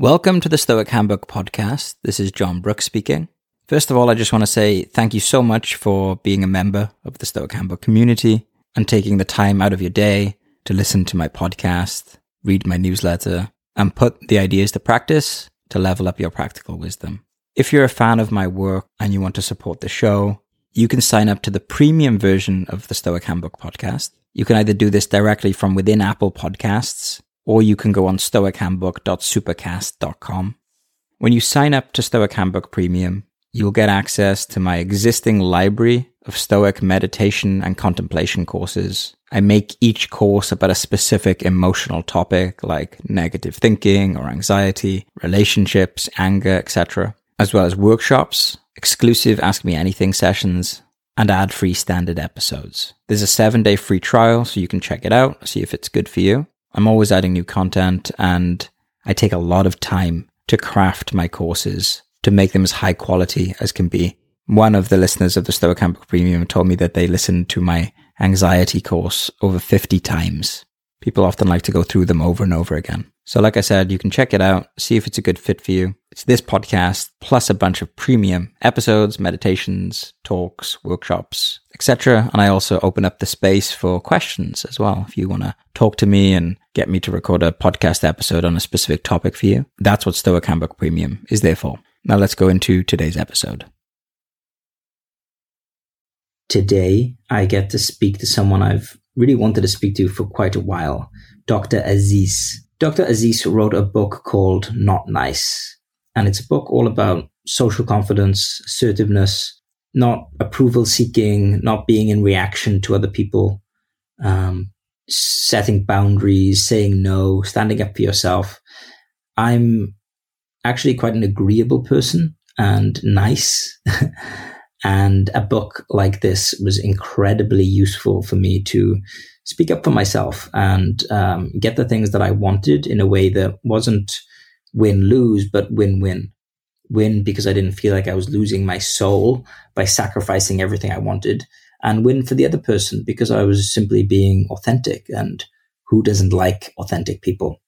Welcome to the Stoic Handbook podcast. This is John Brooks speaking. First of all, I just want to say thank you so much for being a member of the Stoic Handbook community and taking the time out of your day to listen to my podcast, read my newsletter, and put the ideas to practice to level up your practical wisdom. If you're a fan of my work and you want to support the show, you can sign up to the premium version of the Stoic Handbook podcast. You can either do this directly from within Apple Podcasts or you can go on stoichandbook.supercast.com. When you sign up to Stoic Handbook Premium, you'll get access to my existing library of Stoic meditation and contemplation courses. I make each course about a specific emotional topic like negative thinking or anxiety, relationships, anger, etc., as well as workshops, exclusive Ask Me Anything sessions, and ad free standard episodes. There's a seven day free trial, so you can check it out, see if it's good for you. I'm always adding new content and I take a lot of time to craft my courses to make them as high quality as can be. One of the listeners of the Stoic Handbook Premium told me that they listened to my anxiety course over 50 times. People often like to go through them over and over again. So, like I said, you can check it out, see if it's a good fit for you. It's this podcast plus a bunch of premium episodes, meditations, talks, workshops, etc. And I also open up the space for questions as well. If you want to talk to me and get me to record a podcast episode on a specific topic for you, that's what Stoic Handbook Premium is there for. Now, let's go into today's episode. Today, I get to speak to someone I've really wanted to speak to for quite a while, Dr. Aziz. Dr. Aziz wrote a book called Not Nice, and it's a book all about social confidence, assertiveness, not approval seeking, not being in reaction to other people, um, setting boundaries, saying no, standing up for yourself. I'm actually quite an agreeable person and nice. and a book like this was incredibly useful for me to speak up for myself and um, get the things that I wanted in a way that wasn't win lose, but win win. Win because I didn't feel like I was losing my soul by sacrificing everything I wanted, and win for the other person because I was simply being authentic. And who doesn't like authentic people?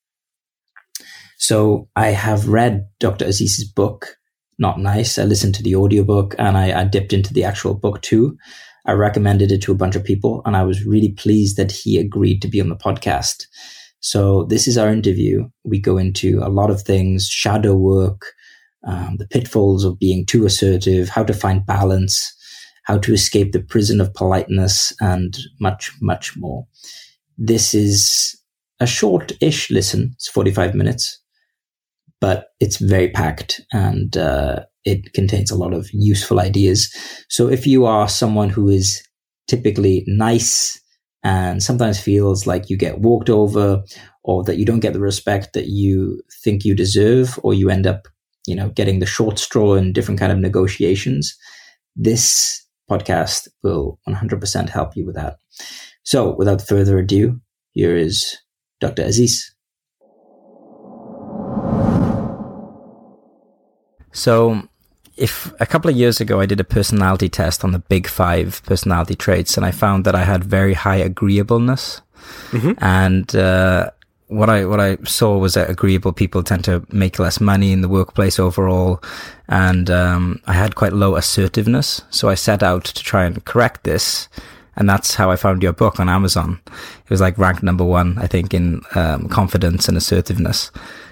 So I have read Dr. Aziz's book, Not Nice. I listened to the audiobook and I, I dipped into the actual book too. I recommended it to a bunch of people and I was really pleased that he agreed to be on the podcast. So this is our interview. We go into a lot of things, shadow work, um, the pitfalls of being too assertive, how to find balance, how to escape the prison of politeness, and much, much more. This is a short-ish listen. It's 45 minutes, but it's very packed and uh, it contains a lot of useful ideas. So if you are someone who is typically nice and sometimes feels like you get walked over or that you don't get the respect that you think you deserve or you end up, you know, getting the short straw in different kind of negotiations, this podcast will 100% help you with that. So without further ado, here is Dr. Aziz. So if a couple of years ago I did a personality test on the big five personality traits and I found that I had very high agreeableness. Mm-hmm. And, uh, what I what I saw was that agreeable people tend to make less money in the workplace overall, and um, I had quite low assertiveness. So I set out to try and correct this, and that's how I found your book on Amazon. It was like ranked number one, I think, in um, confidence and assertiveness.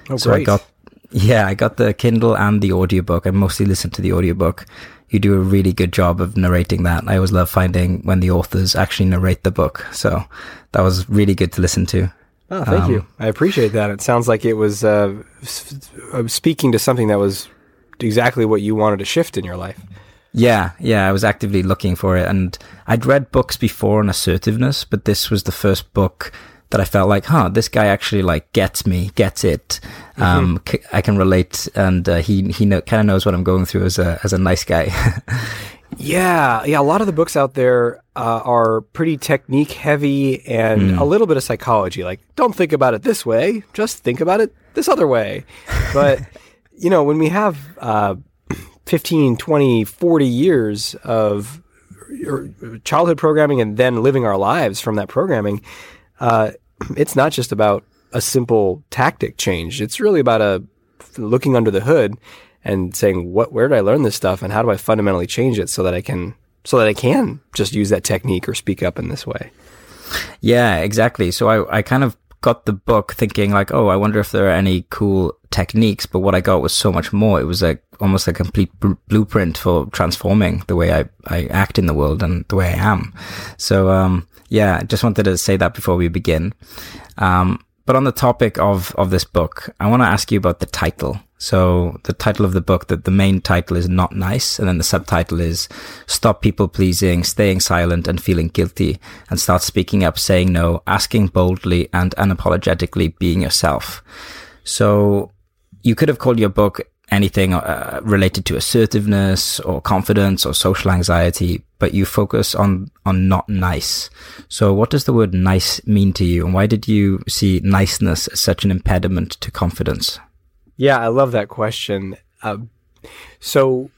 Oh, so great. I got yeah, I got the Kindle and the audiobook. I mostly listen to the audiobook. You do a really good job of narrating that. I always love finding when the authors actually narrate the book. So that was really good to listen to. Oh, thank um, you. I appreciate that. It sounds like it was uh, uh, speaking to something that was exactly what you wanted to shift in your life. Yeah, yeah, I was actively looking for it. And I'd read books before on assertiveness, but this was the first book that I felt like, huh, this guy actually like gets me, gets it. Mm-hmm. Um, c- I can relate, and uh, he he know, kind of knows what I'm going through as a as a nice guy. yeah, yeah. A lot of the books out there uh, are pretty technique heavy and mm. a little bit of psychology. Like, don't think about it this way, just think about it this other way. But you know, when we have uh, 15, 20, 40 years of er, childhood programming and then living our lives from that programming uh, it's not just about a simple tactic change. It's really about a looking under the hood and saying, what, where did I learn this stuff and how do I fundamentally change it so that I can, so that I can just use that technique or speak up in this way? Yeah, exactly. So I, I kind of got the book thinking like, oh, I wonder if there are any cool techniques. But what I got was so much more. It was like almost a complete bl- blueprint for transforming the way I, I act in the world and the way I am. So, um, yeah, just wanted to say that before we begin. Um, but on the topic of, of this book, I want to ask you about the title. So the title of the book, that the main title is Not Nice. And then the subtitle is Stop People Pleasing, Staying Silent and Feeling Guilty and Start Speaking Up, Saying No, Asking Boldly and Unapologetically Being Yourself. So you could have called your book anything uh, related to assertiveness or confidence or social anxiety, but you focus on on not nice. So, what does the word nice mean to you, and why did you see niceness as such an impediment to confidence? Yeah, I love that question. Uh, so,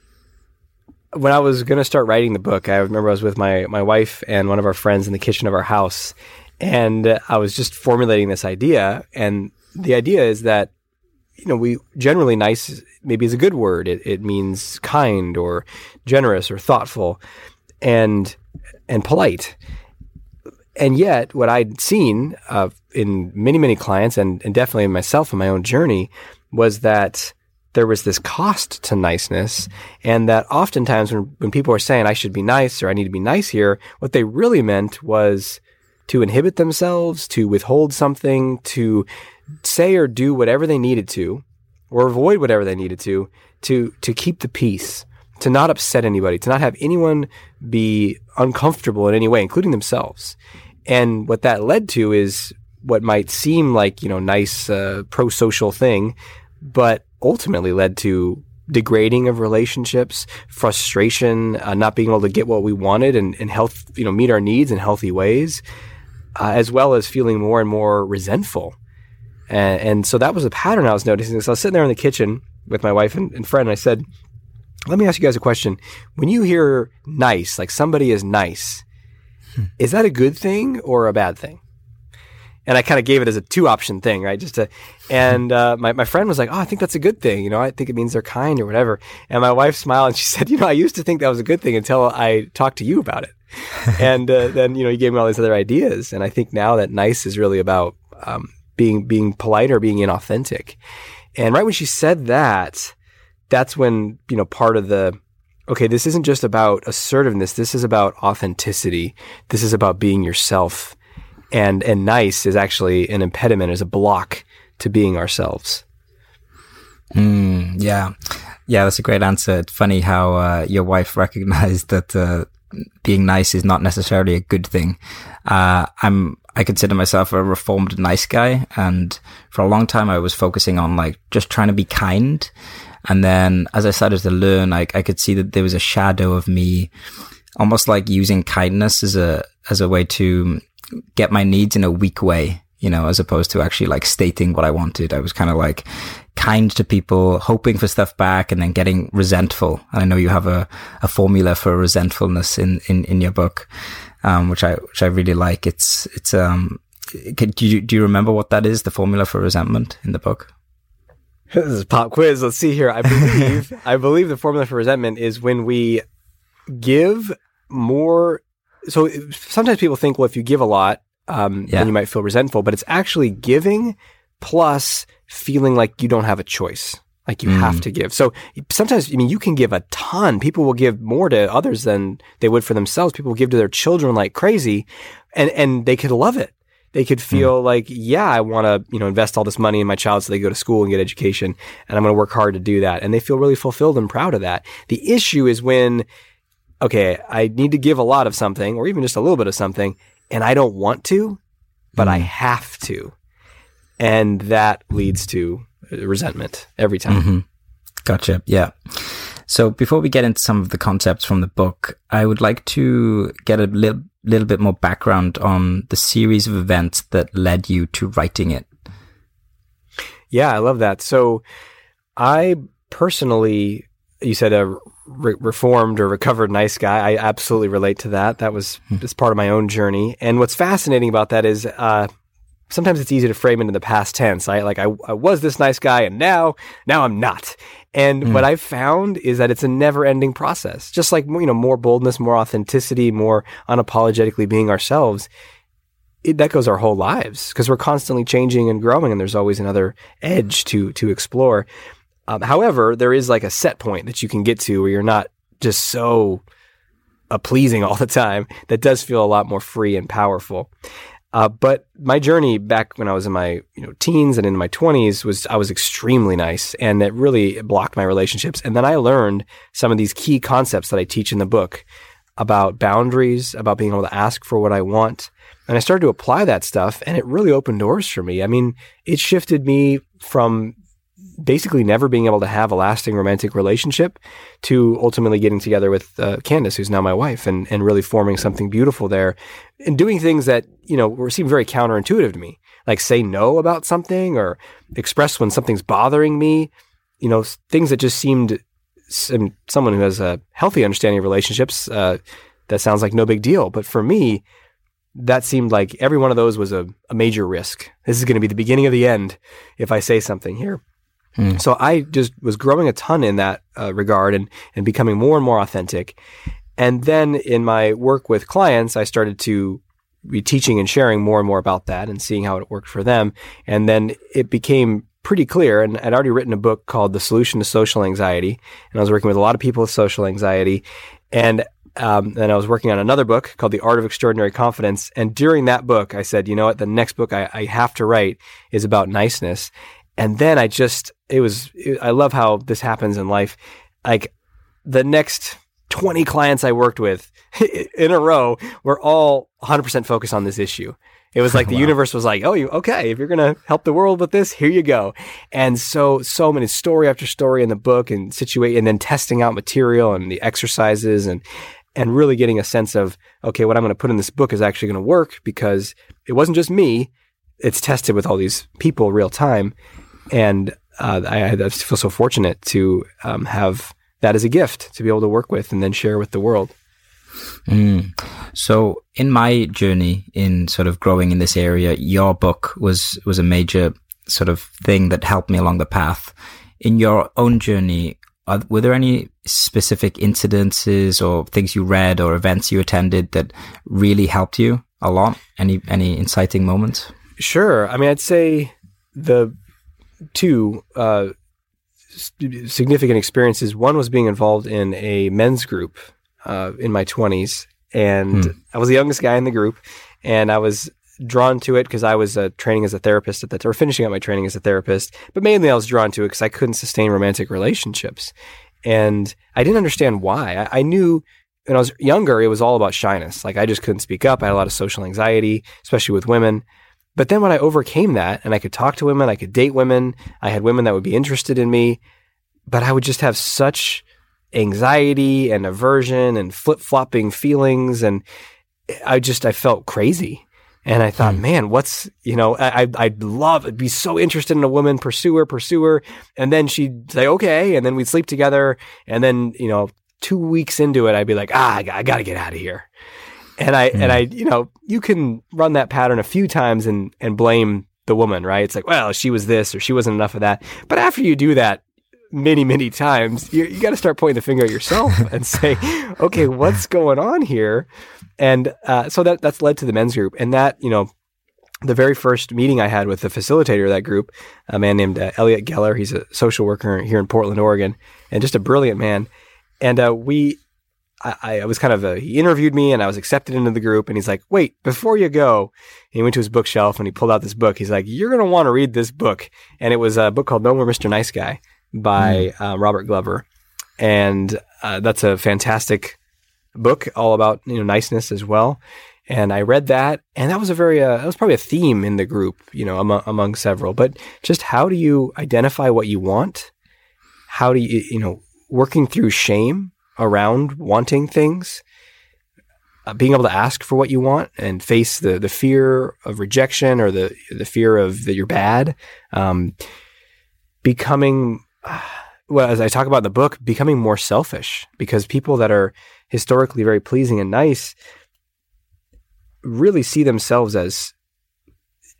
when I was going to start writing the book, I remember I was with my my wife and one of our friends in the kitchen of our house, and I was just formulating this idea. And the idea is that you know, we generally nice maybe is a good word. It, it means kind or generous or thoughtful and and polite. And yet, what I'd seen uh, in many, many clients, and, and definitely in myself in my own journey, was that there was this cost to niceness, and that oftentimes when, when people are saying, I should be nice or I need to be nice here, what they really meant was to inhibit themselves, to withhold something, to say or do whatever they needed to, or avoid whatever they needed to, to, to keep the peace, to not upset anybody, to not have anyone be uncomfortable in any way, including themselves. And what that led to is what might seem like, you know, nice, uh, pro-social thing, but ultimately led to degrading of relationships, frustration, uh, not being able to get what we wanted and, and health, you know, meet our needs in healthy ways, uh, as well as feeling more and more resentful and, and, so that was a pattern I was noticing. So I was sitting there in the kitchen with my wife and, and friend, and I said, let me ask you guys a question. When you hear nice, like somebody is nice, hmm. is that a good thing or a bad thing? And I kind of gave it as a two option thing, right? Just to, and uh, my, my friend was like, Oh, I think that's a good thing. You know, I think it means they're kind or whatever. And my wife smiled and she said, You know, I used to think that was a good thing until I talked to you about it. and uh, then, you know, you gave me all these other ideas. And I think now that nice is really about um, being being polite or being inauthentic. And right when she said that, that's when, you know, part of the okay, this isn't just about assertiveness, this is about authenticity. This is about being yourself. And and nice is actually an impediment, is a block to being ourselves. Mm, yeah. Yeah, that's a great answer. It's funny how uh, your wife recognized that uh, being nice is not necessarily a good thing. Uh, I'm I consider myself a reformed nice guy. And for a long time, I was focusing on like just trying to be kind. And then as I started to learn, like I could see that there was a shadow of me almost like using kindness as a, as a way to get my needs in a weak way, you know, as opposed to actually like stating what I wanted. I was kind of like kind to people, hoping for stuff back and then getting resentful. And I know you have a, a formula for resentfulness in, in, in your book um, which I which I really like. It's it's um. do you do you remember what that is? The formula for resentment in the book. This is pop quiz. Let's see here. I believe I believe the formula for resentment is when we give more. So sometimes people think, well, if you give a lot, um, yeah. then you might feel resentful, but it's actually giving plus feeling like you don't have a choice. Like you mm. have to give. So sometimes, I mean, you can give a ton. People will give more to others than they would for themselves. People will give to their children like crazy and, and they could love it. They could mm. feel mm. like, yeah, I want to, you know, invest all this money in my child so they go to school and get education and I'm going to work hard to do that. And they feel really fulfilled and proud of that. The issue is when, okay, I need to give a lot of something or even just a little bit of something and I don't want to, but mm. I have to. And that leads to resentment every time. Mm-hmm. Gotcha. Yeah. So before we get into some of the concepts from the book, I would like to get a little, little bit more background on the series of events that led you to writing it. Yeah, I love that. So I personally, you said a re- reformed or recovered nice guy. I absolutely relate to that. That was just hmm. part of my own journey. And what's fascinating about that is, uh, sometimes it's easy to frame it in the past tense. I like I, I was this nice guy and now now I'm not. And mm. what I've found is that it's a never ending process. Just like you know, more boldness, more authenticity, more unapologetically being ourselves. It, that goes our whole lives because we're constantly changing and growing, and there's always another edge to to explore. Um, however, there is like a set point that you can get to where you're not just so uh, pleasing all the time. That does feel a lot more free and powerful. Uh, but my journey back when I was in my you know teens and in my twenties was I was extremely nice, and it really blocked my relationships. And then I learned some of these key concepts that I teach in the book about boundaries, about being able to ask for what I want, and I started to apply that stuff, and it really opened doors for me. I mean, it shifted me from basically never being able to have a lasting romantic relationship to ultimately getting together with uh, Candace, who's now my wife, and, and really forming something beautiful there and doing things that, you know, seem very counterintuitive to me, like say no about something or express when something's bothering me, you know, things that just seemed someone who has a healthy understanding of relationships, uh, that sounds like no big deal. But for me, that seemed like every one of those was a, a major risk. This is going to be the beginning of the end if I say something here. Mm. So I just was growing a ton in that uh, regard and, and becoming more and more authentic. And then in my work with clients, I started to be teaching and sharing more and more about that and seeing how it worked for them. And then it became pretty clear. And I'd already written a book called The Solution to Social Anxiety. And I was working with a lot of people with social anxiety. And um, I was working on another book called The Art of Extraordinary Confidence. And during that book, I said, you know what? The next book I, I have to write is about niceness. And then I just, it was, it, I love how this happens in life. Like the next 20 clients I worked with in a row were all 100% focused on this issue. It was like the wow. universe was like, "Oh, you okay? If you're gonna help the world with this, here you go." And so, so many story after story in the book, and situate, and then testing out material and the exercises, and and really getting a sense of, okay, what I'm going to put in this book is actually going to work because it wasn't just me; it's tested with all these people real time, and uh, I, I, feel so fortunate to um, have that as a gift to be able to work with and then share with the world. Mm. So, in my journey in sort of growing in this area, your book was was a major sort of thing that helped me along the path. In your own journey, are, were there any specific incidences or things you read or events you attended that really helped you a lot? Any any inciting moments? Sure. I mean, I'd say the two uh, significant experiences. One was being involved in a men's group uh, in my 20s, and hmm. I was the youngest guy in the group, and I was drawn to it because I was uh, training as a therapist at the or finishing up my training as a therapist, but mainly I was drawn to it because I couldn't sustain romantic relationships, and I didn't understand why. I, I knew when I was younger, it was all about shyness. Like I just couldn't speak up. I had a lot of social anxiety, especially with women. But then when I overcame that and I could talk to women, I could date women, I had women that would be interested in me, but I would just have such anxiety and aversion and flip flopping feelings. And I just, I felt crazy. And I thought, hmm. man, what's, you know, I, I'd love, I'd be so interested in a woman, pursue her, pursue her. And then she'd say, okay. And then we'd sleep together. And then, you know, two weeks into it, I'd be like, ah, I, I got to get out of here. And I, mm. and I, you know, you can run that pattern a few times and, and blame the woman, right? It's like, well, she was this or she wasn't enough of that. But after you do that many, many times, you, you got to start pointing the finger at yourself and say, okay, what's going on here? And uh, so that that's led to the men's group. And that, you know, the very first meeting I had with the facilitator of that group, a man named uh, Elliot Geller, he's a social worker here in Portland, Oregon, and just a brilliant man. And uh, we I, I was kind of a, he interviewed me and I was accepted into the group and he's like, wait, before you go, he went to his bookshelf and he pulled out this book. He's like, you're going to want to read this book. And it was a book called No More Mr. Nice Guy by mm. uh, Robert Glover. And uh, that's a fantastic book all about, you know, niceness as well. And I read that, and that was a very, uh, that was probably a theme in the group, you know, among, among several. But just how do you identify what you want? How do you, you know, working through shame around wanting things, uh, being able to ask for what you want and face the the fear of rejection or the the fear of that you're bad, um, becoming. Well, as I talk about in the book, becoming more selfish because people that are historically very pleasing and nice really see themselves as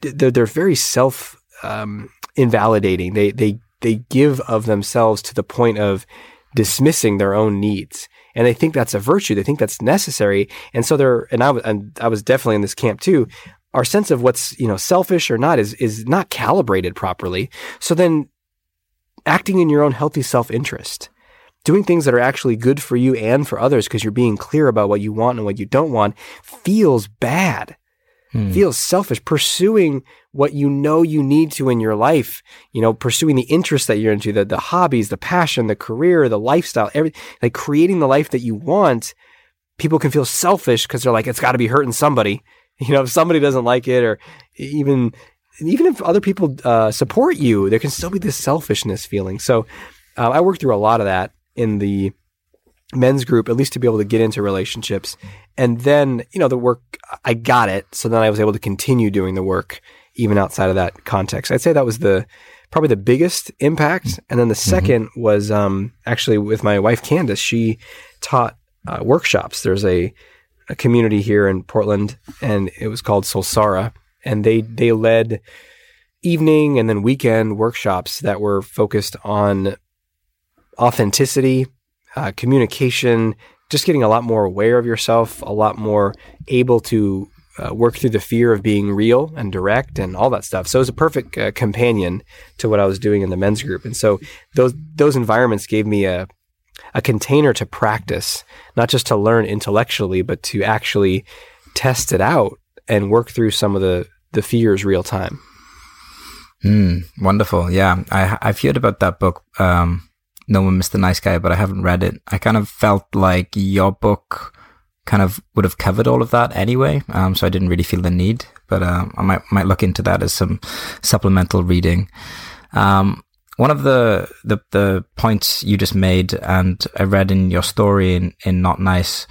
they're, they're very self um, invalidating. They they they give of themselves to the point of dismissing their own needs, and they think that's a virtue. They think that's necessary, and so they're and I was and I was definitely in this camp too. Our sense of what's you know selfish or not is is not calibrated properly. So then, acting in your own healthy self interest doing things that are actually good for you and for others because you're being clear about what you want and what you don't want feels bad. Hmm. Feels selfish. Pursuing what you know you need to in your life, you know, pursuing the interests that you're into, the, the hobbies, the passion, the career, the lifestyle, like creating the life that you want. People can feel selfish because they're like, it's got to be hurting somebody. You know, if somebody doesn't like it or even, even if other people uh, support you, there can still be this selfishness feeling. So uh, I worked through a lot of that in the men's group, at least to be able to get into relationships. And then, you know, the work, I got it. So then I was able to continue doing the work even outside of that context. I'd say that was the, probably the biggest impact. And then the 2nd mm-hmm. was, um, actually with my wife, Candace, she taught uh, workshops. There's a, a community here in Portland and it was called Solsara and they, they led evening and then weekend workshops that were focused on authenticity, uh, communication, just getting a lot more aware of yourself, a lot more able to uh, work through the fear of being real and direct and all that stuff. So it was a perfect uh, companion to what I was doing in the men's group. And so those those environments gave me a a container to practice, not just to learn intellectually, but to actually test it out and work through some of the the fears real time. Mm, wonderful. Yeah, I I've heard about that book. Um, no More Mr. Nice Guy, but I haven't read it. I kind of felt like your book kind of would have covered all of that anyway, um, so I didn't really feel the need. But uh, I might might look into that as some supplemental reading. Um, one of the, the the points you just made, and I read in your story in, in Not Nice,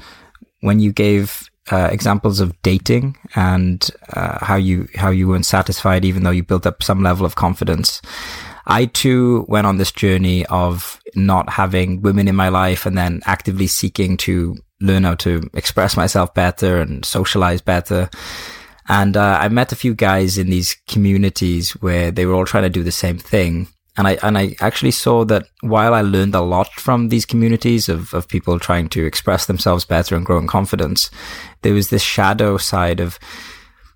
when you gave uh, examples of dating and uh, how you how you weren't satisfied, even though you built up some level of confidence. I too went on this journey of not having women in my life and then actively seeking to learn how to express myself better and socialize better. And uh, I met a few guys in these communities where they were all trying to do the same thing. And I and I actually saw that while I learned a lot from these communities of, of people trying to express themselves better and grow in confidence, there was this shadow side of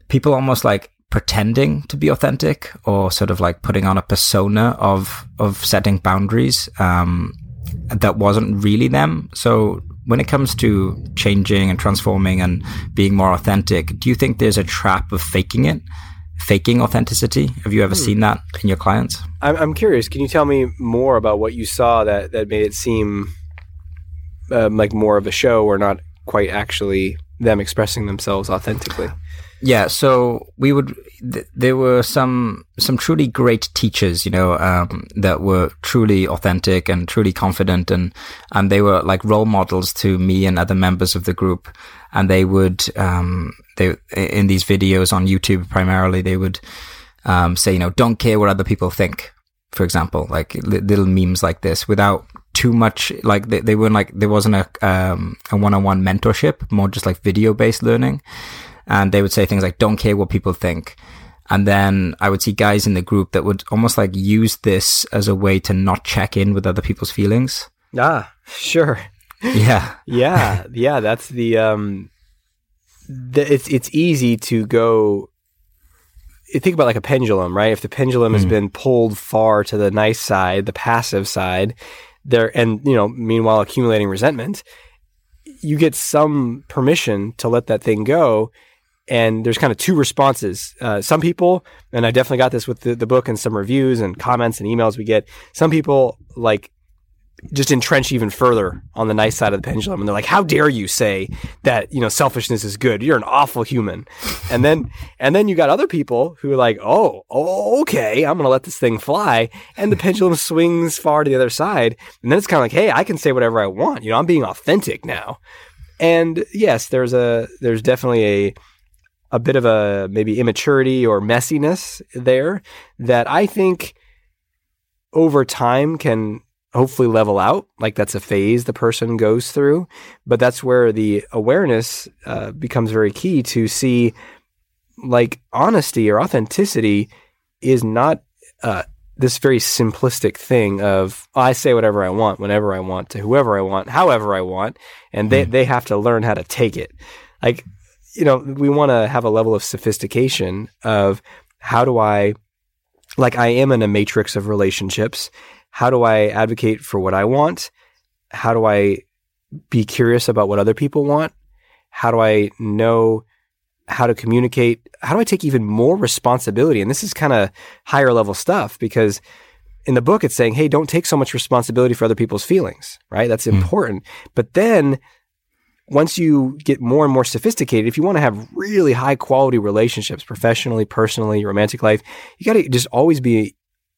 people almost like pretending to be authentic or sort of like putting on a persona of of setting boundaries um, that wasn't really them. So when it comes to changing and transforming and being more authentic, do you think there's a trap of faking it? Faking authenticity? Have you ever hmm. seen that in your clients? I'm, I'm curious. Can you tell me more about what you saw that, that made it seem um, like more of a show or not quite actually them expressing themselves authentically? Yeah, so we would. Th- there were some some truly great teachers, you know, um, that were truly authentic and truly confident, and and they were like role models to me and other members of the group. And they would, um, they in these videos on YouTube primarily, they would um, say, you know, don't care what other people think. For example, like li- little memes like this, without too much like they, they weren't like there wasn't a um, a one-on-one mentorship more just like video based learning and they would say things like, don't care what people think. And then I would see guys in the group that would almost like use this as a way to not check in with other people's feelings. Ah, sure. Yeah. yeah. Yeah. That's the, um, the, it's, it's easy to go, think about like a pendulum, right? If the pendulum mm. has hmm. been pulled far to the nice side, the passive side, there, and, you know, meanwhile accumulating resentment, you get some permission to let that thing go and there's kind of two responses. Uh, some people, and I definitely got this with the, the book and some reviews and comments and emails we get. Some people like just entrench even further on the nice side of the pendulum, and they're like, "How dare you say that you know selfishness is good? You're an awful human." And then and then you got other people who are like, "Oh, oh okay, I'm gonna let this thing fly," and the pendulum swings far to the other side, and then it's kind of like, "Hey, I can say whatever I want. You know, I'm being authentic now." And yes, there's a there's definitely a a bit of a maybe immaturity or messiness there that I think over time can hopefully level out. Like that's a phase the person goes through, but that's where the awareness uh, becomes very key to see like honesty or authenticity is not uh, this very simplistic thing of I say whatever I want whenever I want to whoever I want, however I want, and they, mm. they have to learn how to take it. Like, you know, we want to have a level of sophistication of how do I, like, I am in a matrix of relationships. How do I advocate for what I want? How do I be curious about what other people want? How do I know how to communicate? How do I take even more responsibility? And this is kind of higher level stuff because in the book it's saying, hey, don't take so much responsibility for other people's feelings, right? That's mm. important. But then once you get more and more sophisticated, if you want to have really high quality relationships, professionally, personally, your romantic life, you got to just always be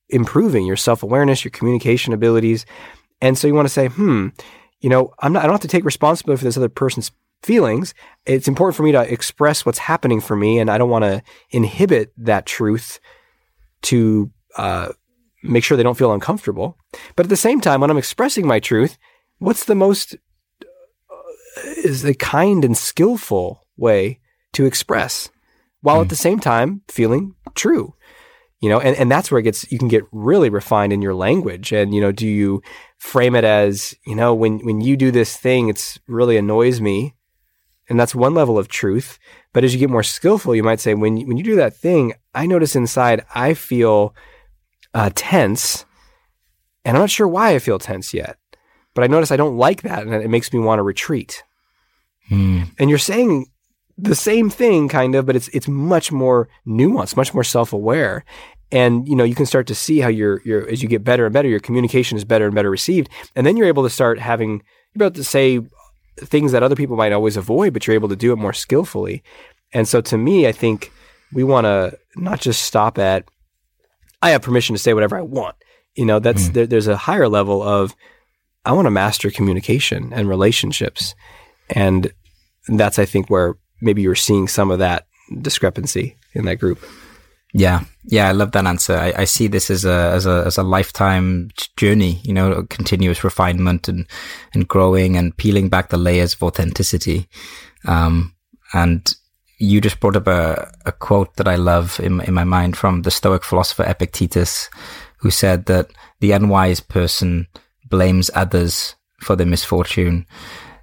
improving your self awareness, your communication abilities. And so you want to say, hmm, you know, I'm not, I don't have to take responsibility for this other person's feelings. It's important for me to express what's happening for me, and I don't want to inhibit that truth to uh, make sure they don't feel uncomfortable. But at the same time, when I'm expressing my truth, what's the most is a kind and skillful way to express while mm. at hmm. the same time feeling true you know and, and that's where it gets you can get really refined in your language and you know do you frame it as you know when when you do this thing it's really annoys me and that's one level of truth. But as you get more skillful, you might say, when, when you do that thing, I notice inside I feel uh, tense. And I'm not sure why I feel tense yet. But I notice I don't like that. And it makes me want to retreat. Mm. And you're saying the same thing, kind of, but it's, it's much more nuanced, much more self aware. And you know you can start to see how your your as you get better and better, your communication is better and better received, and then you're able to start having you're about to say things that other people might always avoid, but you're able to do it more skillfully. And so to me, I think we want to not just stop at, I have permission to say whatever I want. You know, that's, mm. there, there's a higher level of, I want to master communication and relationships. And that's, I think, where maybe you're seeing some of that discrepancy in that group. Yeah, yeah, I love that answer. I, I, see this as a as a as a lifetime journey. You know, continuous refinement and and growing and peeling back the layers of authenticity. Um, and you just brought up a, a quote that I love in in my mind from the Stoic philosopher Epictetus, who said that the unwise person blames others for their misfortune.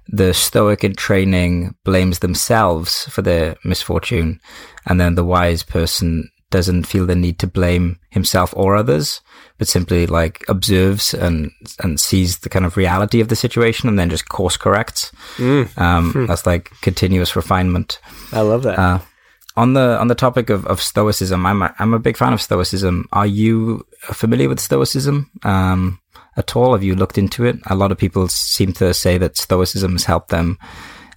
The Stoic in training blames themselves for their misfortune, and then the wise person doesn't feel the need to blame himself or others, but simply like observes and and sees the kind of reality of the situation and then just course corrects. Mm. Um, hmm. That's like continuous refinement. I love that. Uh, on the on the topic of, of stoicism, I'm a, I'm a big fan of stoicism. Are you familiar with stoicism um, at all? Have you looked into it? A lot of people seem to say that stoicism has helped them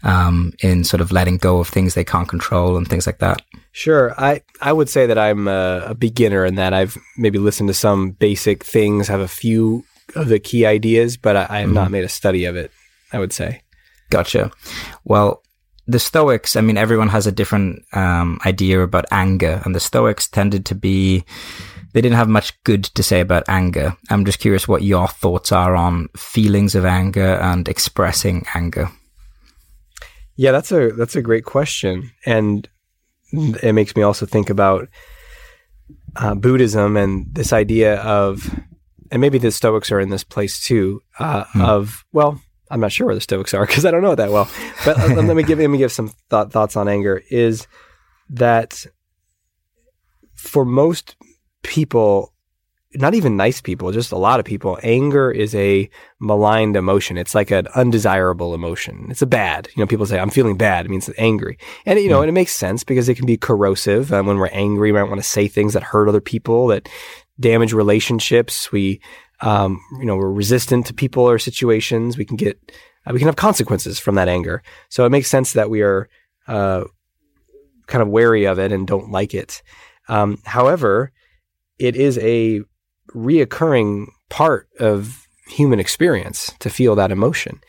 um, in sort of letting go of things they can't control and things like that. Sure. I, I would say that I'm a, a, beginner in that I've maybe listened to some basic things, have a few of the key ideas, but I, I have mm-hmm. not made a study of it, I would say. Gotcha. Well, the Stoics, I mean, everyone has a different um, idea about anger, and the Stoics tended to be, they didn't have much good to say about anger. I'm just curious what your thoughts are on feelings of anger and expressing anger. Yeah, that's a that's a great question, and it makes me also think about uh, Buddhism and this idea of, and maybe the Stoics are in this place too. Uh, hmm. Of well, I'm not sure where the Stoics are because I don't know it that well. But let, let, me give let me give some th- thoughts on anger. Is that for most people, not even nice people, just a lot of people, anger is a maligned emotion. It's like an undesirable emotion. It's a bad. You know, people say, I'm feeling bad. It means angry. And, you know, mm. and it makes sense because it can be corrosive. Um, when we're angry, we might want to say things that hurt other people, that damage relationships. We, um, you know, we're resistant to people or situations. We can get, uh, we can have consequences from that anger. So it makes sense that we are, uh, kind of wary of it and don't like it. Um, however, it is a reoccurring part of human experience to feel that emotion.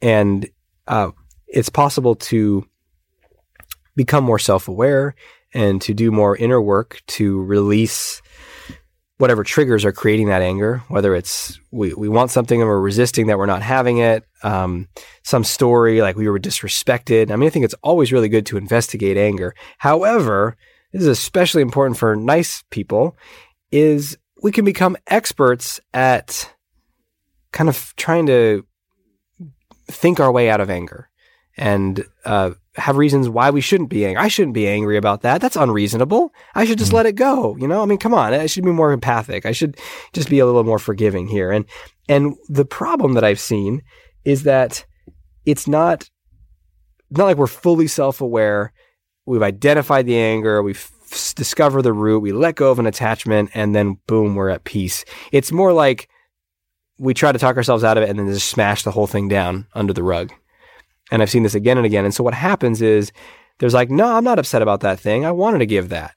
And uh, it's possible to become more self aware and to do more inner work to release whatever triggers are creating that anger, whether it's we, we want something and we're resisting that we're not having it, um, some story like we were disrespected. I mean, I think it's always really good to investigate anger. However, this is especially important for nice people, is we can become experts at kind of trying to think our way out of anger and uh, have reasons why we shouldn't be angry. I shouldn't be angry about that. That's unreasonable. I should just mm. let it go. You know, I mean, come on. I should be more empathic. I should just be a little more forgiving here. And and the problem that I've seen is that it's not not like we're fully self aware. We've identified the anger. We've discovered the root. We let go of an attachment, and then boom, we're at peace. It's more like we try to talk ourselves out of it and then just smash the whole thing down under the rug. And I've seen this again and again. And so what happens is there's like, no, I'm not upset about that thing. I wanted to give that.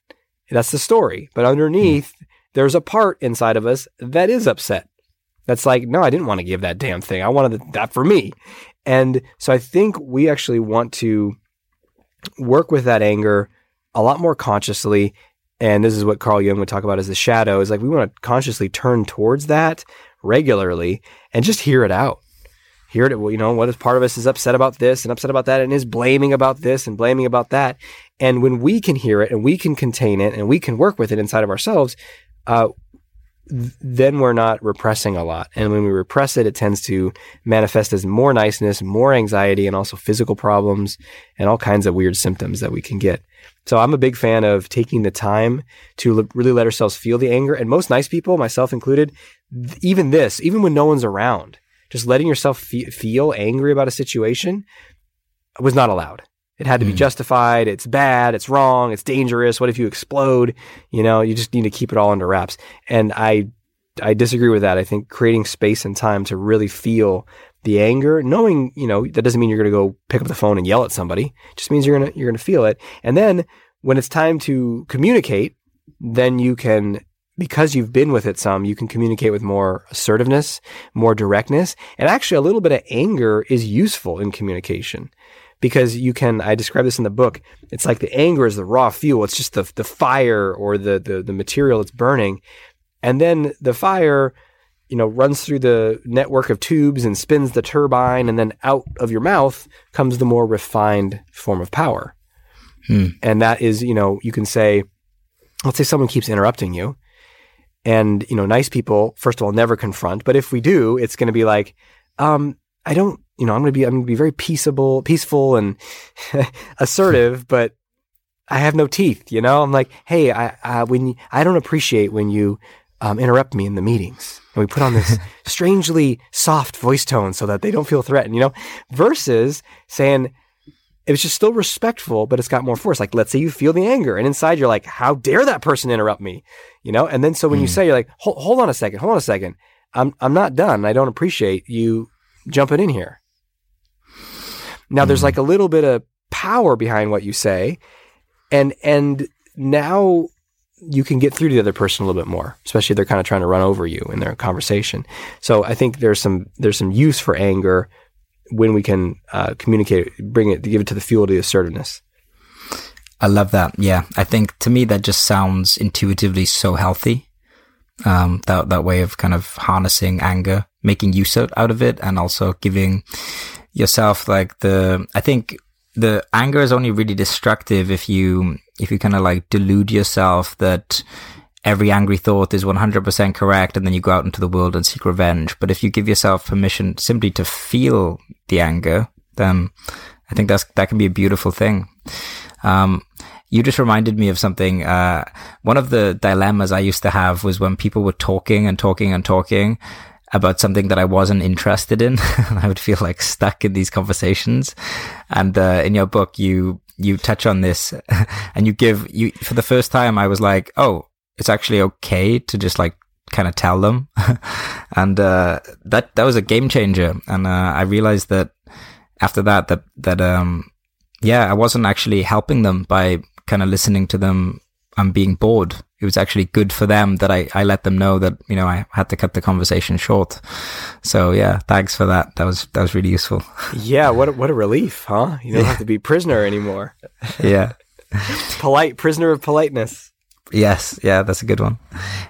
That's the story. But underneath, mm. there's a part inside of us that is upset. That's like, no, I didn't want to give that damn thing. I wanted that for me. And so I think we actually want to work with that anger a lot more consciously. And this is what Carl Jung would talk about as the shadow is like we want to consciously turn towards that regularly and just hear it out hear it, you know, what is part of us is upset about this and upset about that and is blaming about this and blaming about that. And when we can hear it and we can contain it and we can work with it inside of ourselves, uh, then we're not repressing a lot. And when we repress it, it tends to manifest as more niceness, more anxiety, and also physical problems and all kinds of weird symptoms that we can get. So I'm a big fan of taking the time to really let ourselves feel the anger. And most nice people, myself included, even this, even when no one's around, just letting yourself fe- feel angry about a situation was not allowed. It had to be mm. justified. It's bad. It's wrong. It's dangerous. What if you explode? You know, you just need to keep it all under wraps. And I, I disagree with that. I think creating space and time to really feel the anger, knowing, you know, that doesn't mean you're going to go pick up the phone and yell at somebody. It just means you're going to, you're going to feel it. And then when it's time to communicate, then you can because you've been with it some, you can communicate with more assertiveness, more directness, and actually a little bit of anger is useful in communication because you can I describe this in the book. It's like the anger is the raw fuel. It's just the the fire or the the, the material that's burning. And then the fire, you know, runs through the network of tubes and spins the turbine and then out of your mouth comes the more refined form of power. Hmm. And that is, you know, you can say let's say someone keeps interrupting you and, you know, nice people, first of all, never confront. But if we do, it's going to be like, um, I don't, you know, I'm going to be, I'm going to be very peaceable, peaceful and assertive, but I have no teeth, you know? I'm like, hey, I, I when I don't appreciate when you um, interrupt me in the meetings. And we put on this strangely soft voice tone so that they don't feel threatened, you know, versus saying, it's just still respectful, but it's got more force. Like, let's say you feel the anger, and inside you're like, "How dare that person interrupt me?" You know. And then so when mm. you hmm. say, you're like, hold, "Hold on a second, hold on a second, I'm I'm not done. I don't appreciate you jumping in here." Now mm. there's like a little bit of power behind what you say, and and now you can get through to the other person a little bit more, especially if they're kind of trying to run over you in their conversation. So I think there's some there's some use for anger when we can uh, communicate, bring it, give it to the fuel to the assertiveness. I love that. Yeah, I think to me that just sounds intuitively so healthy. Um, that that way of kind of harnessing anger, making use out of it, and also giving yourself like the. I think the anger is only really destructive if you if you kind of like delude yourself that every angry thought is 100% correct and then you go out into the world and seek revenge. But if you give yourself permission simply to feel the anger, then I think that's, that can be a beautiful thing. Um, you just reminded me of something. Uh, one of the dilemmas I used to have was when people were talking and talking and talking about something that I wasn't interested in. I would feel like stuck in these conversations. And, uh, in your book, you, you touch on this and you give you, for the first time, I was like, Oh, it's actually okay to just like kind of tell them. and uh, that that was a game changer. And uh, I realized that after that, that that um, yeah, I wasn't actually helping them by kind of listening to them and being bored. It was actually good for them that I, I let them know that you know I had to cut the conversation short. So yeah, thanks for that. That was that was really useful. Yeah, what a, what a relief, huh? You don't yeah. have to be prisoner anymore. yeah, polite prisoner of politeness. Yes, yeah, that's a good one.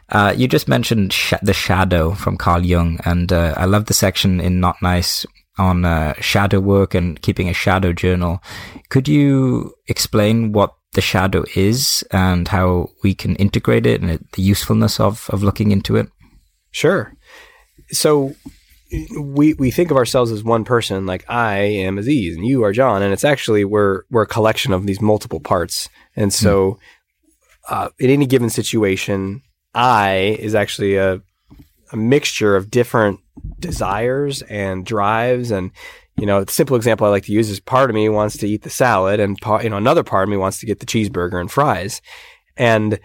Uh, you just mentioned sh- the shadow from Carl Jung, and uh, I love the section in Not Nice on uh, shadow work and keeping a shadow journal. Could you explain what the shadow is and how we can integrate it and the usefulness of, of looking into it? Sure. So we we think of ourselves as one person, like I am Aziz and you are John, and it's actually we're we're a collection of these multiple parts. And so, uh, in any given situation, I is actually a a mixture of different desires and drives and you know, the simple example I like to use is part of me wants to eat the salad and you know, another part of me wants to get the cheeseburger and fries. And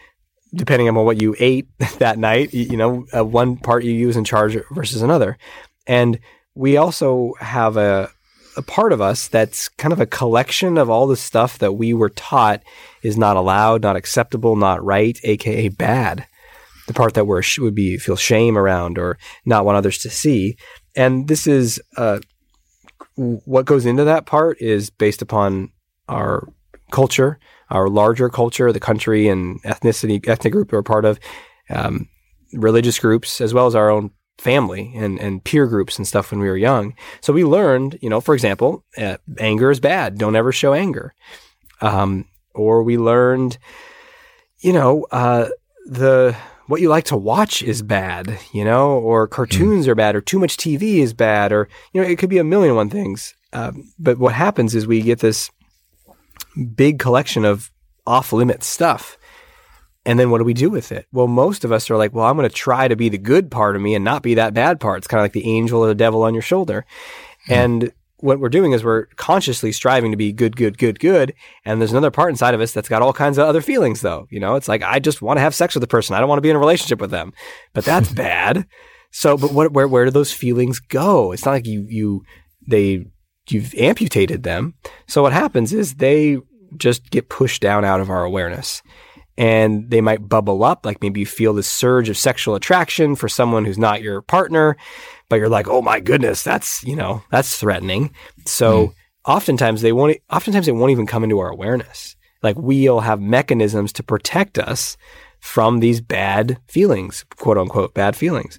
depending on what you ate that night, you know, uh, one part you use in charge versus another. And we also have a, a part of us that's kind of a collection of all the stuff that we were taught is not allowed, not acceptable, not right, aka bad. The part that we're would be feel shame around or not want others to see. And this is uh, what goes into that part is based upon our culture, our larger culture, the country and ethnicity, ethnic group we're part of, um, religious groups, as well as our own family and, and peer groups and stuff when we were young. So we learned, you know, for example, uh, anger is bad. Don't ever show anger. Um, or we learned, you know, uh, the what you like to watch is bad, you know, or cartoons mm. are bad, or too much TV is bad, or you know, it could be a million and one things. Um, but what happens is we get this big collection of off limits stuff. And then what do we do with it? Well, most of us are like, well, I'm going to try to be the good part of me and not be that bad part. It's kind of like the angel or the devil on your shoulder. Mm. And what we're doing is we're consciously striving to be good, good, good, good. And there's another part inside of us that's got all kinds of other feelings, though. You know, it's like, I just want to have sex with the person. I don't want to be in a relationship with them. But that's bad. So, but what, where, where do those feelings go? It's not like you, you, they, you've amputated them. So what happens is they just get pushed down out of our awareness and they might bubble up. Like maybe you feel this surge of sexual attraction for someone who's not your partner, but you're like, oh my goodness, that's you know that's threatening. So mm. oftentimes they won't. Oftentimes they won't even come into our awareness. Like we'll have mechanisms to protect us from these bad feelings, quote unquote, bad feelings.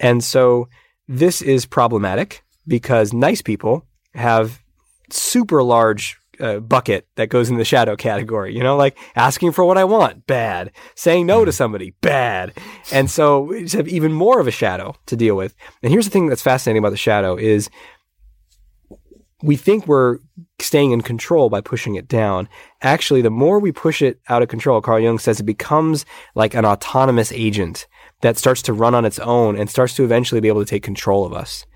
And so this is problematic because nice people have super large uh, bucket that goes in the shadow category. You know, like asking for what I want, bad. Saying no to hmm. somebody, bad. And so we just have even more of a shadow to deal with. And here's the thing that's fascinating about the shadow is we think we're staying in control by pushing it down. Actually, the more we push it out of control, Carl Jung says it becomes like an autonomous agent that starts to run on its own and starts to eventually be able to take control of us.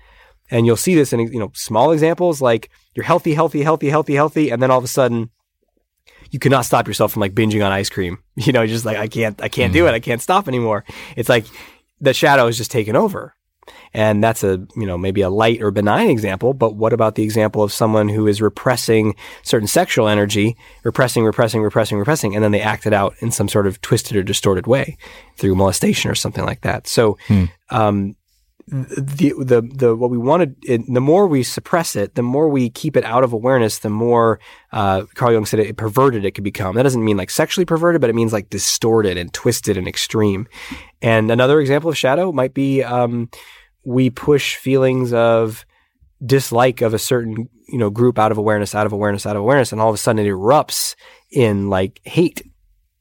And you'll see this in you know small examples like you're healthy, healthy, healthy, healthy, healthy, and then all of a sudden you cannot stop yourself from like binging on ice cream. You know, just like I can't, I can't mm. do it. I can't stop anymore. It's like the shadow is just taken over. And that's a, you know, maybe a light or benign example, but what about the example of someone who is repressing certain sexual energy, repressing, repressing, repressing, repressing, and then they act it out in some sort of twisted or distorted way through molestation or something like that. So, hmm. um, the the the what we wanted the more we suppress it the more we keep it out of awareness the more uh, Carl Jung said it, perverted it could become. That doesn't mean like sexually perverted but it means like distorted and twisted and extreme. And another example of shadow might be um, we push feelings of dislike of a certain you know group out of awareness out of awareness out of awareness and all of a sudden it erupts in like hate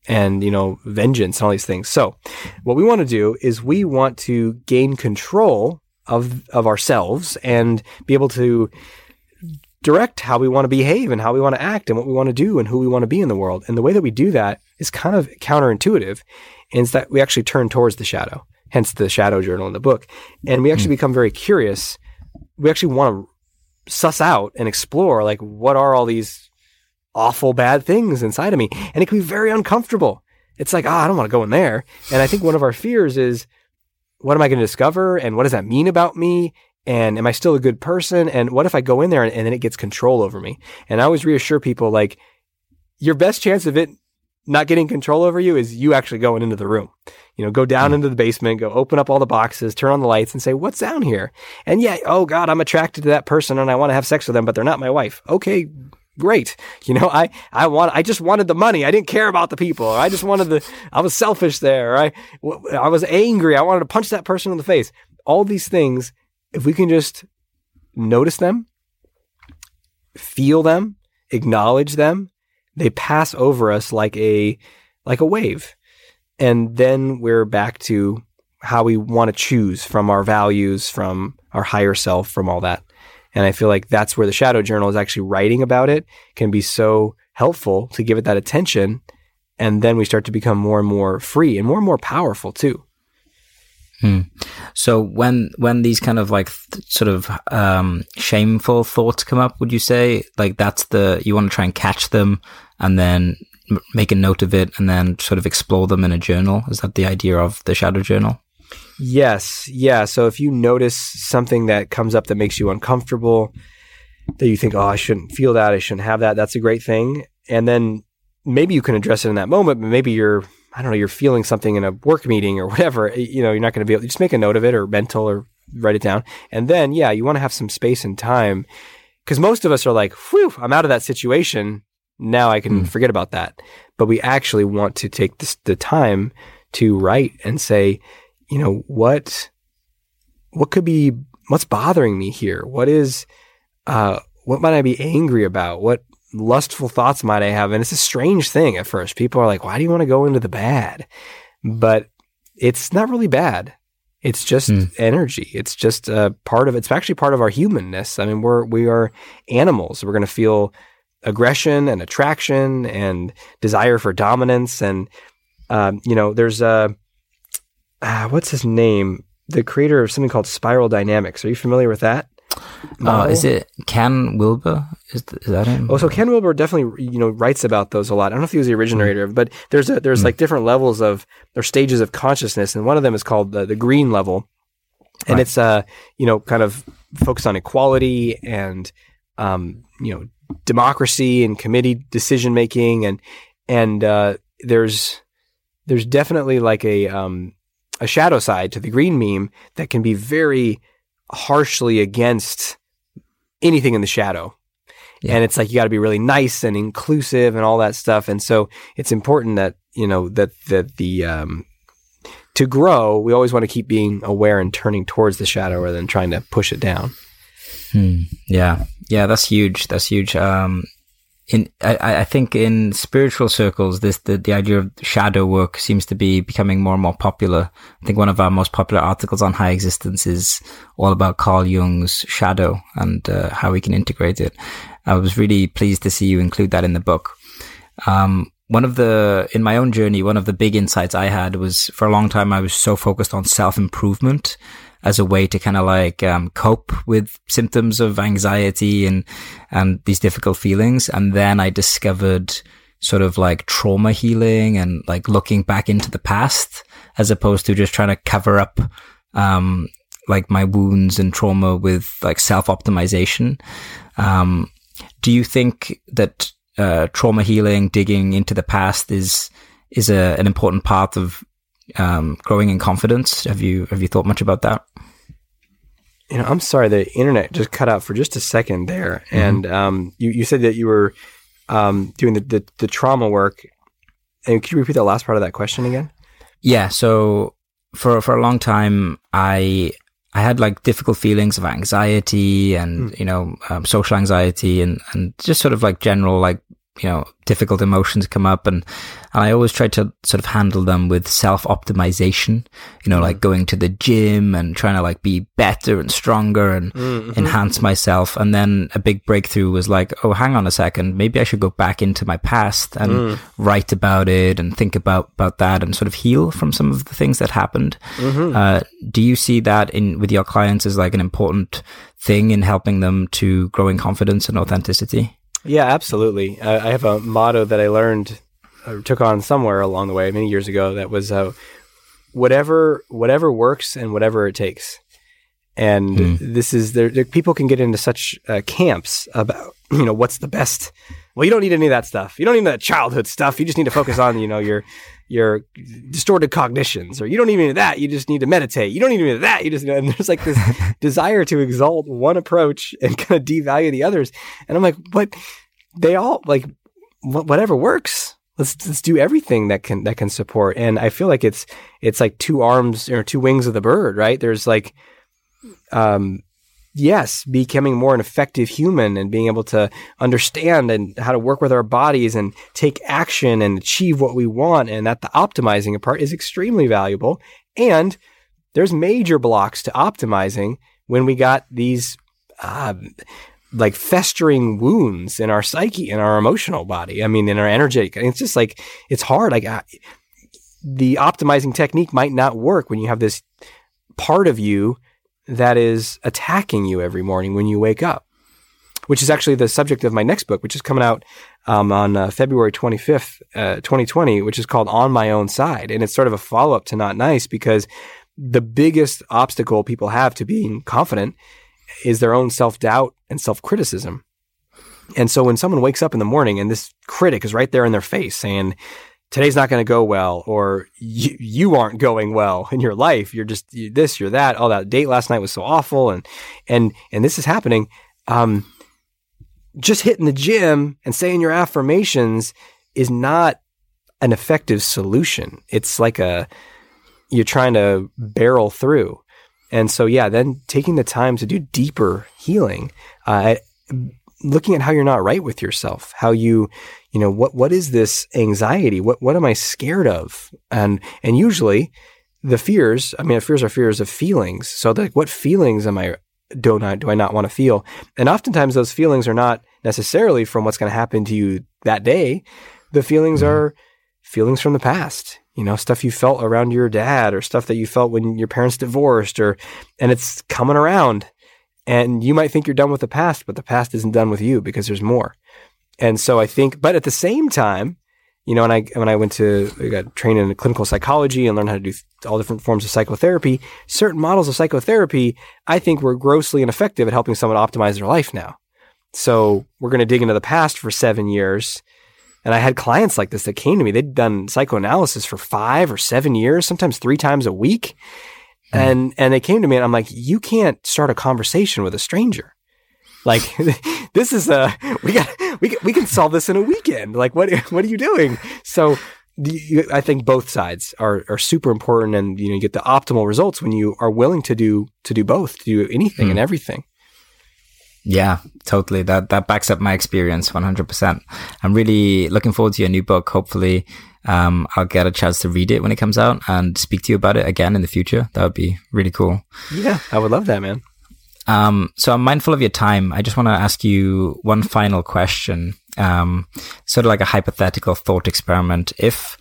and you know vengeance and all these things. So what we want to do is we want to gain control of of ourselves and be able to direct how we want to behave and how we want to act and what we want to do and who we want to be in the world. And the way that we do that is kind of counterintuitive, and it's that we actually turn towards the shadow. Hence the shadow journal in the book, and we actually mm. become very curious. We actually want to suss out and explore like what are all these awful bad things inside of me. And it can be very uncomfortable. It's like, ah, oh, I don't want to go in there. And I think one of our fears is, what am I going to discover? And what does that mean about me? And am I still a good person? And what if I go in there and, and then it gets control over me? And I always reassure people like, your best chance of it not getting control over you is you actually going into the room. You know, go down mm. into the basement, go open up all the boxes, turn on the lights and say, what's down here? And yeah, oh God, I'm attracted to that person and I want to have sex with them, but they're not my wife. Okay, great. You know, I, I want, I just wanted the money. I didn't care about the people. I just wanted the, I was selfish there. I, I was angry. I wanted to punch that person in the face. All these things, if we can just notice them, feel them, acknowledge them, they pass over us like a, like a wave. And then we're back to how we want to choose from our values, from our higher self, from all that. And I feel like that's where the shadow journal is actually writing about it can be so helpful to give it that attention. And then we start to become more and more free and more and more powerful too. Hmm. So when when these kind of like th- sort of um, shameful thoughts come up, would you say like that's the you want to try and catch them and then m- make a note of it and then sort of explore them in a journal? Is that the idea of the shadow journal? Yes. Yeah. So if you notice something that comes up that makes you uncomfortable, that you think, oh, I shouldn't feel that, I shouldn't have that, that's a great thing. And then maybe you can address it in that moment, but maybe you're, I don't know, you're feeling something in a work meeting or whatever. You know, you're not going to be able to just make a note of it or mental or write it down. And then, yeah, you want to have some space and time because most of us are like, whew, I'm out of that situation. Now I can mm. forget about that. But we actually want to take this, the time to write and say, you know, what what could be what's bothering me here? What is uh what might I be angry about? What lustful thoughts might I have? And it's a strange thing at first. People are like, why do you want to go into the bad? But it's not really bad. It's just mm. energy. It's just a part of it's actually part of our humanness. I mean, we're we are animals. We're going to feel aggression and attraction and desire for dominance and um, you know, there's a uh, what's his name? The creator of something called Spiral Dynamics. Are you familiar with that? Uh, is it Ken Wilber? Is, th- is, that him? Oh, so Ken Wilber definitely you know writes about those a lot. I don't know if he was the originator, mm. but there's a, there's mm. like different levels of or stages of consciousness, and one of them is called the, the green level, and right. it's uh you know kind of focused on equality and um you know democracy and committee decision making and and uh, there's there's definitely like a um a shadow side to the green meme that can be very harshly against anything in the shadow. Yeah. And it's like you got to be really nice and inclusive and all that stuff. And so it's important that, you know, that that the um to grow, we always want to keep being aware and turning towards the shadow rather than trying to push it down. Hmm. Yeah. Yeah, that's huge. That's huge. Um in I, I think in spiritual circles, this the, the idea of shadow work seems to be becoming more and more popular. I think one of our most popular articles on high existence is all about Carl Jung's shadow and uh, how we can integrate it. I was really pleased to see you include that in the book. Um, one of the in my own journey, one of the big insights I had was for a long time I was so focused on self improvement as a way to kind of like um, cope with symptoms of anxiety and and these difficult feelings. And then I discovered sort of like trauma healing and like looking back into the past as opposed to just trying to cover up um, like my wounds and trauma with like self optimization. Um, do you think that uh, trauma healing, digging into the past, is is a, an important part of um, growing in confidence. Have you have you thought much about that? You know, I'm sorry, the internet just cut out for just a second there, mm-hmm. and um, you you said that you were um, doing the, the, the trauma work. And could you repeat the last part of that question again? Yeah. So for for a long time, I I had like difficult feelings of anxiety and mm. you know um, social anxiety and and just sort of like general like you know, difficult emotions come up and, and I always try to sort of handle them with self optimization, you know, mm. like going to the gym and trying to like be better and stronger and mm-hmm. enhance myself. And then a big breakthrough was like, oh, hang on a second. Maybe I should go back into my past and mm. write about it and think about, about that and sort of heal from some of the things that happened. Mm-hmm. Uh, do you see that in with your clients as like an important thing in helping them to grow in confidence and authenticity? Yeah, absolutely. I, I have a motto that I learned, or took on somewhere along the way many years ago. That was uh, whatever whatever works and whatever it takes. And mm. this is there, there, People can get into such uh, camps about you know what's the best. Well, you don't need any of that stuff. You don't need that childhood stuff. You just need to focus on you know your your distorted cognitions, or you don't even need that. You just need to meditate. You don't even need that. You just and there's like this desire to exalt one approach and kind of devalue the others. And I'm like, but they all like whatever works. Let's let's do everything that can that can support. And I feel like it's it's like two arms or two wings of the bird, right? There's like um yes, becoming more an effective human and being able to understand and how to work with our bodies and take action and achieve what we want and that the optimizing part is extremely valuable. And there's major blocks to optimizing when we got these uh, like festering wounds in our psyche, in our emotional body. I mean, in our energetic. It's just like it's hard. Like uh, the optimizing technique might not work when you have this part of you that is attacking you every morning when you wake up. Which is actually the subject of my next book, which is coming out um, on uh, February 25th, uh, 2020, which is called On My Own Side. And it's sort of a follow up to Not Nice because the biggest obstacle people have to being confident is their own self doubt and self criticism. And so when someone wakes up in the morning and this critic is right there in their face saying, today's not going to go well, or you, you aren't going well in your life. You're just you're this, you're that. Oh, that date last night was so awful. And, and, and this is happening. Um, just hitting the gym and saying your affirmations is not an effective solution. It's like a, you're trying to barrel through. And so, yeah, then taking the time to do deeper healing, uh, looking at how you're not right with yourself, how you, you know, what what is this anxiety? What what am I scared of? And and usually, the fears. I mean, fears are fears of feelings. So, like, what feelings am I do not do I not want to feel? And oftentimes, those feelings are not necessarily from what's going to happen to you that day. The feelings mm-hmm. are feelings from the past you know, stuff you felt around your dad or stuff that you felt when your parents divorced or, and it's coming around. And you might think you're done with the past, but the past isn't done with you because there's more. And so I think, but at the same time, you know, when I when I went to I got trained in clinical psychology and learned how to do all different forms of psychotherapy, certain models of psychotherapy I think were grossly ineffective at helping someone optimize their life now. So we're going to dig into the past for seven years and I had clients like this that came to me. They'd done psychoanalysis for five or seven years, sometimes three times a week. Mm. And, and they came to me and I'm like, you can't start a conversation with a stranger. Like this is a, we got, we, we can solve this in a weekend. Like what, what are you doing? So I think both sides are, are super important and, you know, you get the optimal results when you are willing to do, to do both, to do anything mm. and everything. Yeah, totally. That that backs up my experience 100%. I'm really looking forward to your new book. Hopefully, um, I'll get a chance to read it when it comes out and speak to you about it again in the future. That would be really cool. Yeah, I would love that, man. Um, so I'm mindful of your time. I just want to ask you one final question, um, sort of like a hypothetical thought experiment. If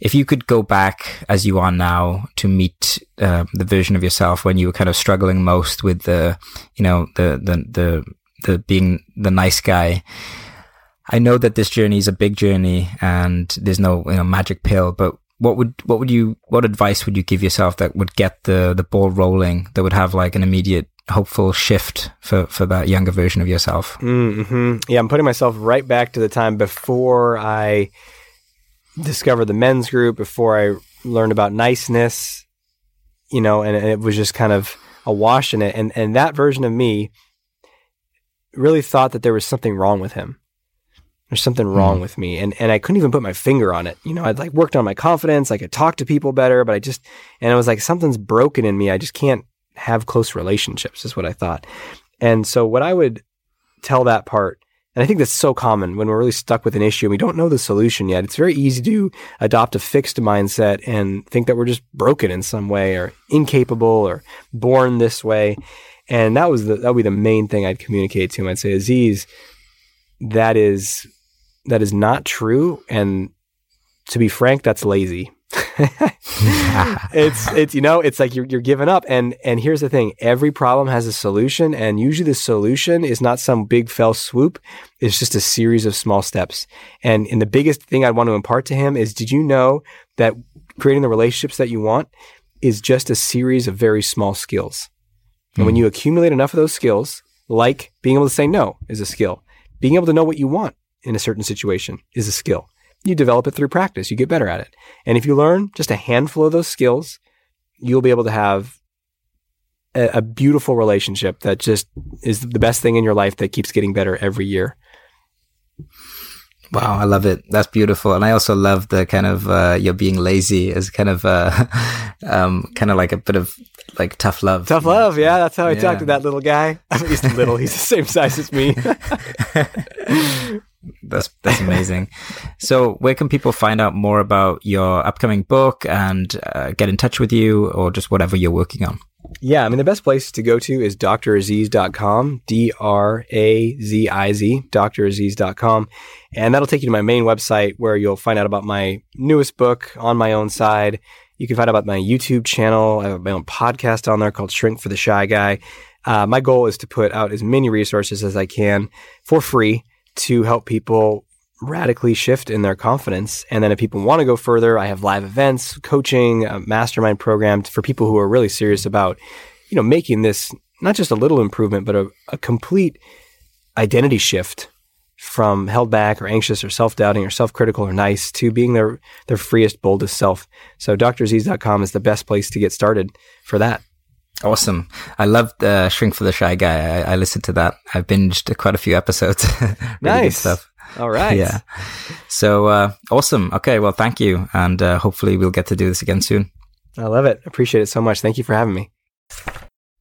if you could go back as you are now to meet uh, the version of yourself when you were kind of struggling most with the, you know, the the the the being the nice guy. I know that this journey is a big journey and there's no you know magic pill, but what would what would you what advice would you give yourself that would get the the ball rolling that would have like an immediate hopeful shift for for that younger version of yourself? Mm-hmm. Yeah, I'm putting myself right back to the time before I discovered the men's group, before I learned about niceness, you know, and, it was just kind of a wash in it. And and that version of me really thought that there was something wrong with him. There's something wrong mm. with me. And and I couldn't even put my finger on it. You know, I'd like worked on my confidence, I could talk to people better, but I just and it was like something's broken in me. I just can't have close relationships, is what I thought. And so what I would tell that part and I think that's so common when we're really stuck with an issue and we don't know the solution yet. It's very easy to adopt a fixed mindset and think that we're just broken in some way or incapable or born this way. And that was the, that would be the main thing I'd communicate to him. I'd say, Aziz, that is, that is not true. And to be frank, that's lazy. it's it's you know it's like you're you're giving up and and here's the thing every problem has a solution and usually the solution is not some big fell swoop it's just a series of small steps and and the biggest thing I want to impart to him is did you know that creating the relationships that you want is just a series of very small skills and when hmm. you accumulate enough of those skills like being able to say no is a skill being able to know what you want in a certain situation is a skill you develop it through practice. You get better at it. And if you learn just a handful of those skills, you'll be able to have a, a, beautiful relationship that just is the best thing in your life that keeps getting better every year. Wow, I love it. That's beautiful, and I also love the kind of uh, you're being lazy as kind of uh, um, kind of like a bit of like tough love. Tough love, yeah. That's how I yeah. talk to that little guy. He's little. He's the same size as me. that's that's amazing. So, where can people find out more about your upcoming book and uh, get in touch with you, or just whatever you're working on? Yeah, I mean, the best place to go to is draziz.com, D R A Z I Z, draziz.com. And that'll take you to my main website where you'll find out about my newest book on my own side. You can find out about my YouTube channel. I have my own podcast on there called Shrink for the Shy Guy. Uh, my goal is to put out as many resources as I can for free to help people radically shift in their confidence. And then if people want to go further, I have live events, coaching, a mastermind program for people who are really serious about, you know, making this not just a little improvement, but a, a complete identity shift from held back or anxious or self-doubting or self-critical or nice to being their their freest, boldest self. So draziz.com is the best place to get started for that. Awesome. I loved uh, Shrink for the Shy Guy. I, I, listened to that. I've binged quite a few episodes. really nice stuff. All right. Yeah. So uh, awesome. Okay. Well, thank you. And uh, hopefully we'll get to do this again soon. I love it. Appreciate it so much. Thank you for having me.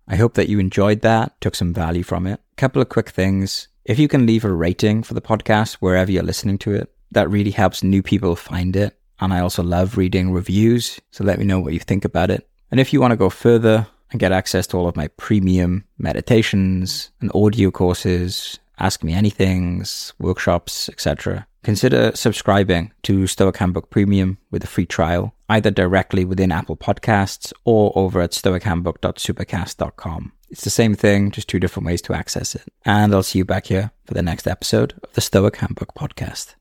I hope that you enjoyed that, took some value from it. Couple of quick things. If you can leave a rating for the podcast wherever you're listening to it, that really helps new people find it. And I also love reading reviews. So let me know what you think about it. And if you want to go further, and get access to all of my premium meditations and audio courses, ask me anythings, workshops, etc. Consider subscribing to Stoic Handbook Premium with a free trial, either directly within Apple Podcasts or over at stoichandbook.supercast.com. It's the same thing, just two different ways to access it. And I'll see you back here for the next episode of the Stoic Handbook Podcast.